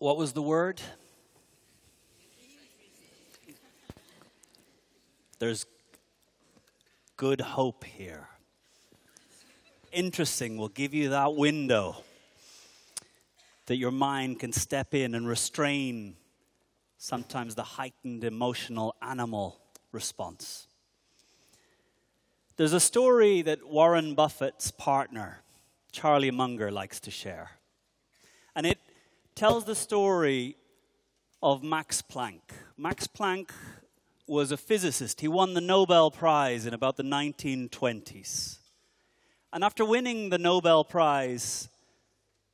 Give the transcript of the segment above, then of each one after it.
What was the word? There's good hope here. Interesting, we'll give you that window that your mind can step in and restrain sometimes the heightened emotional animal response. There's a story that Warren Buffett's partner, Charlie Munger, likes to share. And it tells the story of Max Planck. Max Planck was a physicist. He won the Nobel Prize in about the 1920s. And after winning the Nobel Prize,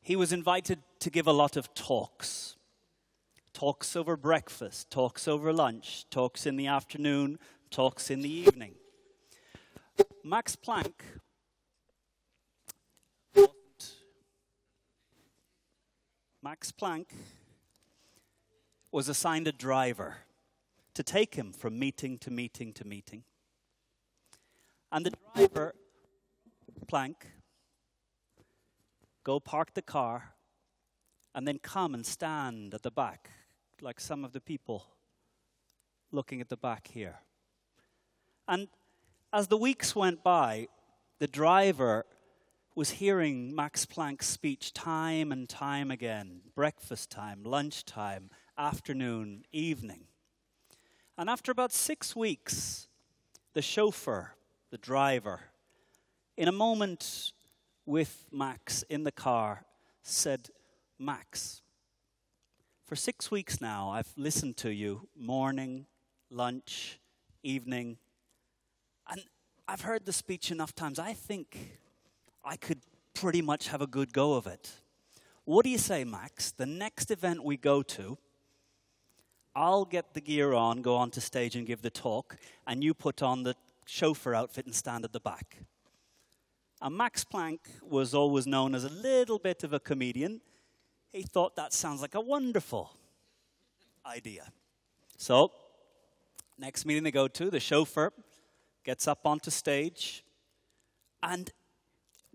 he was invited to give a lot of talks talks over breakfast, talks over lunch, talks in the afternoon, talks in the evening. Max Planck Max Planck was assigned a driver to take him from meeting to meeting to meeting. And the driver, Planck, go park the car and then come and stand at the back like some of the people looking at the back here. And as the weeks went by, the driver was hearing Max Planck's speech time and time again breakfast time, lunch time, afternoon, evening. And after about six weeks, the chauffeur, the driver, in a moment with Max in the car, said, Max, for six weeks now, I've listened to you morning, lunch, evening, and I've heard the speech enough times. I think I could pretty much have a good go of it. What do you say, Max? The next event we go to, I'll get the gear on, go onto stage and give the talk, and you put on the chauffeur outfit and stand at the back. And Max Planck was always known as a little bit of a comedian. He thought that sounds like a wonderful idea. So, next meeting they go to, the chauffeur gets up onto stage, and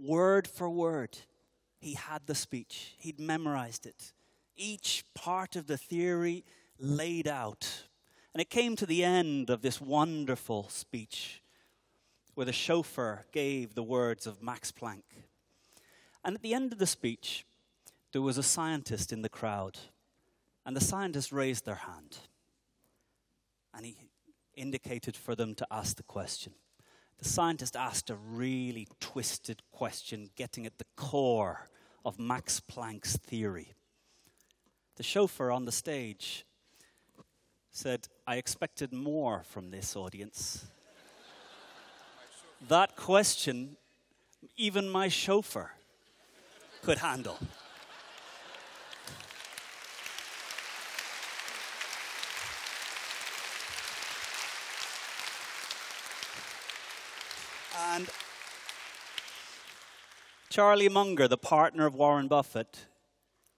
word for word, he had the speech. He'd memorized it. Each part of the theory laid out. And it came to the end of this wonderful speech where the chauffeur gave the words of Max Planck. And at the end of the speech, there was a scientist in the crowd, and the scientist raised their hand. And he indicated for them to ask the question. The scientist asked a really twisted question, getting at the core of Max Planck's theory. The chauffeur on the stage said, I expected more from this audience. that question, even my chauffeur could handle. And Charlie Munger, the partner of Warren Buffett,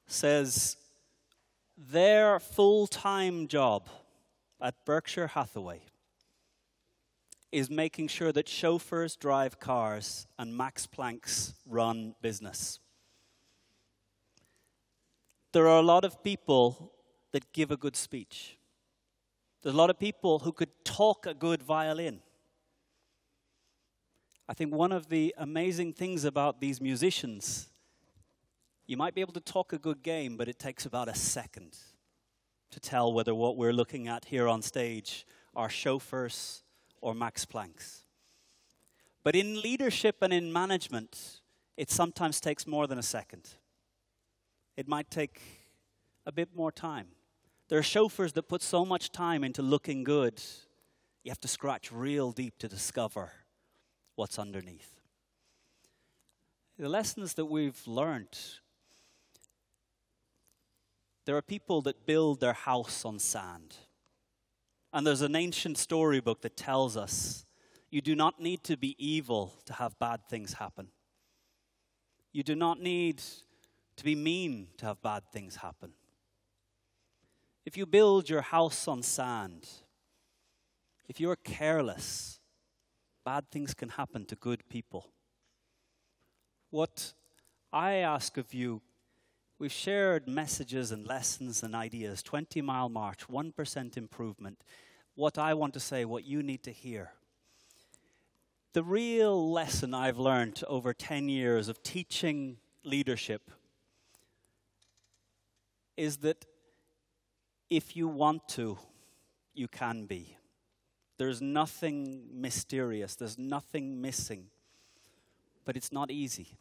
says their full time job at Berkshire Hathaway is making sure that chauffeurs drive cars and Max Planck's run business. There are a lot of people that give a good speech. There's a lot of people who could talk a good violin. I think one of the amazing things about these musicians, you might be able to talk a good game, but it takes about a second to tell whether what we're looking at here on stage are chauffeurs or Max Plancks. But in leadership and in management, it sometimes takes more than a second. It might take a bit more time. There are chauffeurs that put so much time into looking good, you have to scratch real deep to discover what's underneath. The lessons that we've learned there are people that build their house on sand. And there's an ancient storybook that tells us you do not need to be evil to have bad things happen. You do not need to be mean to have bad things happen. If you build your house on sand, if you're careless, bad things can happen to good people. What I ask of you We've shared messages and lessons and ideas 20 mile march, 1% improvement. What I want to say, what you need to hear. The real lesson I've learned over 10 years of teaching leadership is that if you want to, you can be. There's nothing mysterious, there's nothing missing. But it's not easy.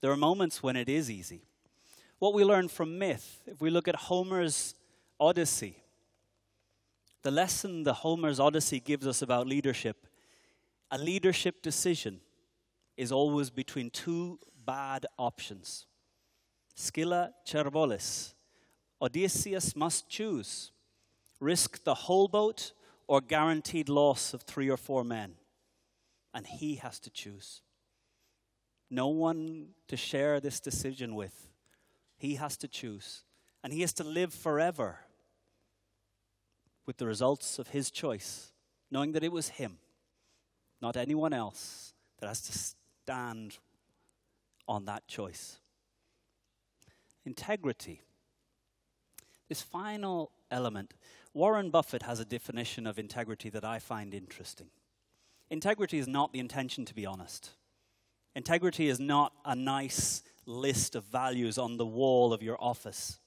There are moments when it is easy. What we learn from myth, if we look at Homer's Odyssey, the lesson the Homer's Odyssey gives us about leadership, a leadership decision is always between two bad options. Scylla Cerbolis. Odysseus must choose risk the whole boat or guaranteed loss of three or four men. And he has to choose. No one to share this decision with. He has to choose. And he has to live forever with the results of his choice, knowing that it was him, not anyone else, that has to stand on that choice. Integrity. This final element. Warren Buffett has a definition of integrity that I find interesting. Integrity is not the intention to be honest. Integrity is not a nice list of values on the wall of your office.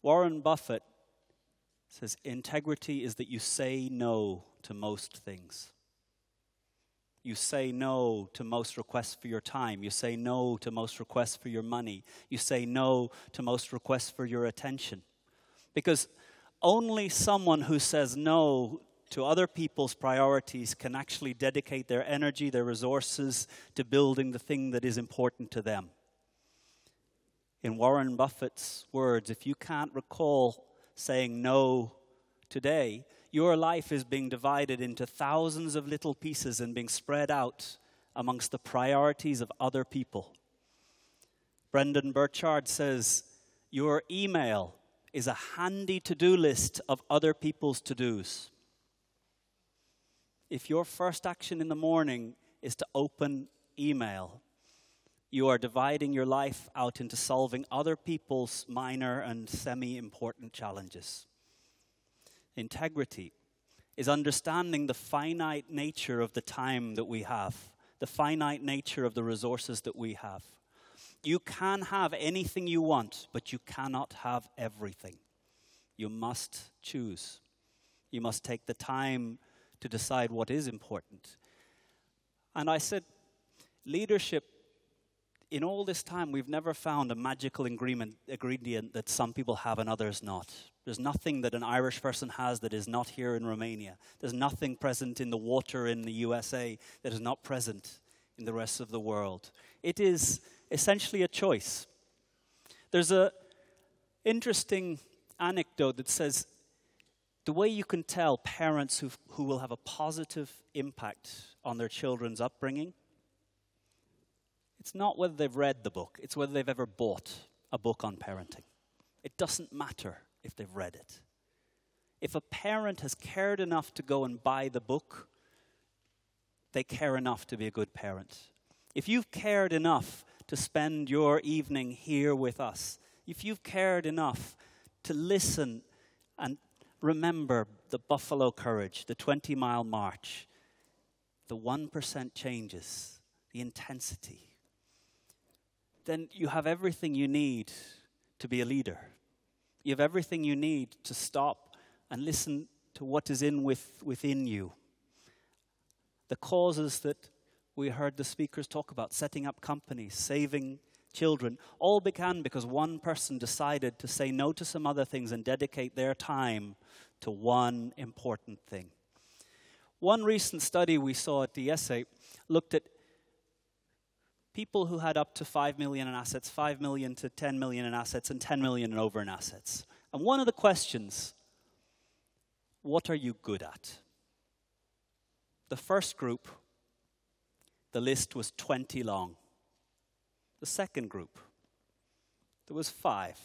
Warren Buffett says integrity is that you say no to most things. You say no to most requests for your time. You say no to most requests for your money. You say no to most requests for your attention. Because only someone who says no to other people's priorities can actually dedicate their energy, their resources to building the thing that is important to them. In Warren Buffett's words, if you can't recall saying no today, your life is being divided into thousands of little pieces and being spread out amongst the priorities of other people. Brendon Burchard says, Your email is a handy to do list of other people's to dos if your first action in the morning is to open email, you are dividing your life out into solving other people's minor and semi important challenges. Integrity is understanding the finite nature of the time that we have, the finite nature of the resources that we have. You can have anything you want, but you cannot have everything. You must choose. You must take the time to decide what is important. And I said, leadership, in all this time, we've never found a magical ingredient, that some people have and others not. There's nothing that an Irish person has that is not here in Romania. There's nothing present in the water in the USA that is not present in the rest of the world. It is essentially a choice. There's a interesting anecdote that says the way you can tell parents who, who will have a positive impact on their children's upbringing, it's not whether they've read the book, it's whether they've ever bought a book on parenting. It doesn't matter if they've read it. If a parent has cared enough to go and buy the book, they care enough to be a good parent. If you've cared enough to spend your evening here with us, if you've cared enough to listen and remember the buffalo courage, the 20 mile march, the 1% changes, the intensity, then you have everything you need to be a leader. You have everything you need to stop and listen to what is in with, within you. The causes that we heard the speakers talk about, setting up companies, saving children, all began because one person decided to say no to some other things and dedicate their time to one important thing. One recent study we saw at DSA looked at people who had up to 5 million in assets, 5 million to 10 million in assets, and 10 million and over in assets. And one of the questions what are you good at? The first group, the list was 20 long. The second group, there was five.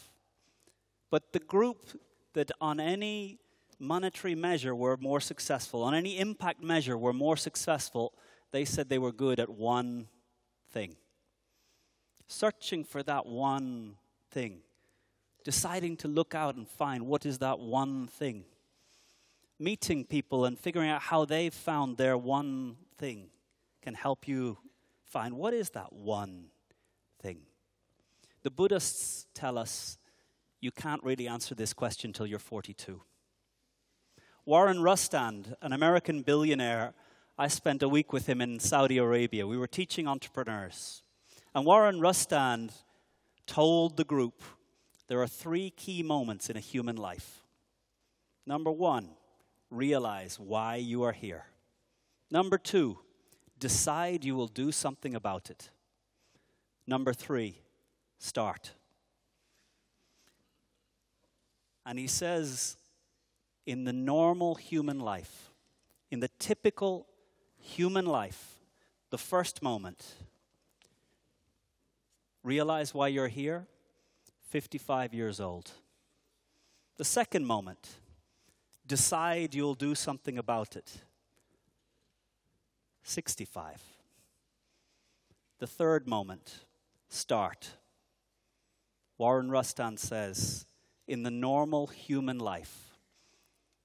But the group that on any monetary measure were more successful, on any impact measure were more successful, they said they were good at one thing. searching for that one thing, deciding to look out and find what is that one thing, meeting people and figuring out how they've found their one thing can help you find what is that one thing. The Buddhists tell us you can't really answer this question until you're 42. Warren Rustand, an American billionaire, I spent a week with him in Saudi Arabia. We were teaching entrepreneurs. And Warren Rustand told the group there are three key moments in a human life. Number one, realize why you are here. Number two, decide you will do something about it. Number three, start. And he says, in the normal human life, in the typical human life, the first moment, realize why you're here, 55 years old. The second moment, decide you'll do something about it, 65. The third moment, start. Warren Rustand says, in the normal human life.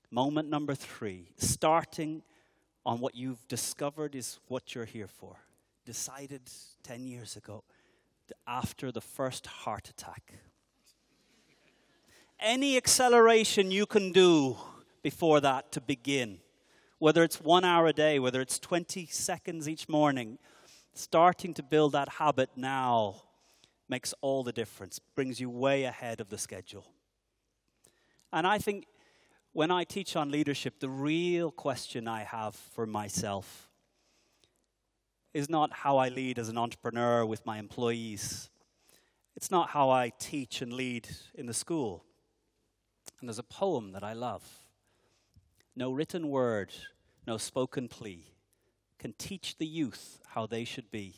Moment number three, starting on what you've discovered is what you're here for. Decided 10 years ago after the first heart attack. Any acceleration you can do before that to begin, whether it's one hour a day, whether it's 20 seconds each morning, starting to build that habit now makes all the difference, brings you way ahead of the schedule. And I think when I teach on leadership, the real question I have for myself is not how I lead as an entrepreneur with my employees. It's not how I teach and lead in the school. And there's a poem that I love. No written word, no spoken plea can teach the youth how they should be,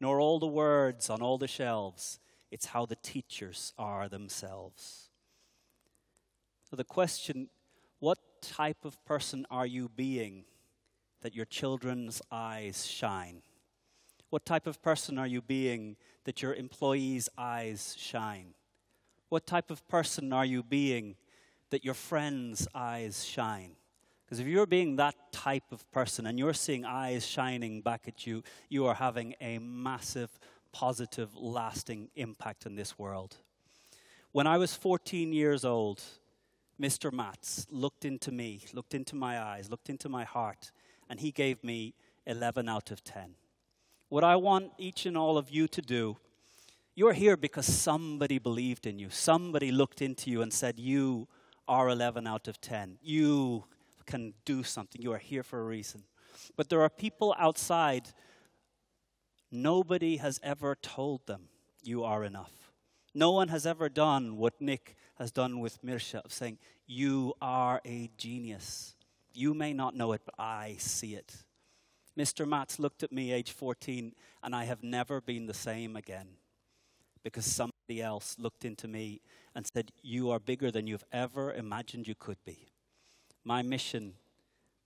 nor all the words on all the shelves. It's how the teachers are themselves. So, the question what type of person are you being that your children's eyes shine? What type of person are you being that your employees' eyes shine? What type of person are you being that your friends' eyes shine? Because if you're being that type of person and you're seeing eyes shining back at you, you are having a massive, positive, lasting impact in this world. When I was 14 years old, Mr. Matz looked into me, looked into my eyes, looked into my heart, and he gave me 11 out of 10. What I want each and all of you to do, you're here because somebody believed in you. Somebody looked into you and said, You are 11 out of 10. You can do something. You are here for a reason. But there are people outside, nobody has ever told them you are enough. No one has ever done what Nick has done with Mirsha of saying, You are a genius. You may not know it, but I see it. Mr. Matz looked at me, age 14, and I have never been the same again because somebody else looked into me and said, You are bigger than you've ever imagined you could be. My mission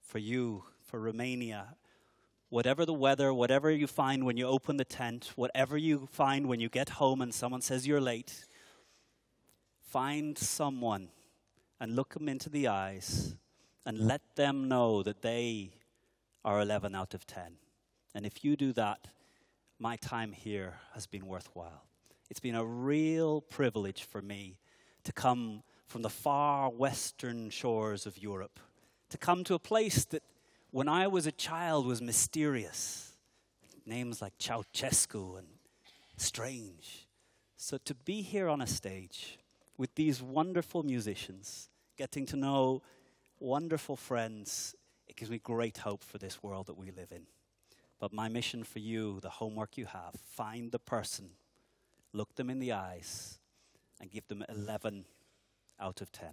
for you, for Romania, whatever the weather, whatever you find when you open the tent, whatever you find when you get home and someone says you're late, find someone and look them into the eyes and let them know that they are 11 out of 10. And if you do that, my time here has been worthwhile. It's been a real privilege for me to come from the far western shores of Europe, to come to a place that when I was a child was mysterious. Names like Ceausescu and strange. So to be here on a stage with these wonderful musicians, getting to know wonderful friends, it gives me great hope for this world that we live in. But my mission for you, the homework you have, find the person, look them in the eyes, and give them 11 out of 10.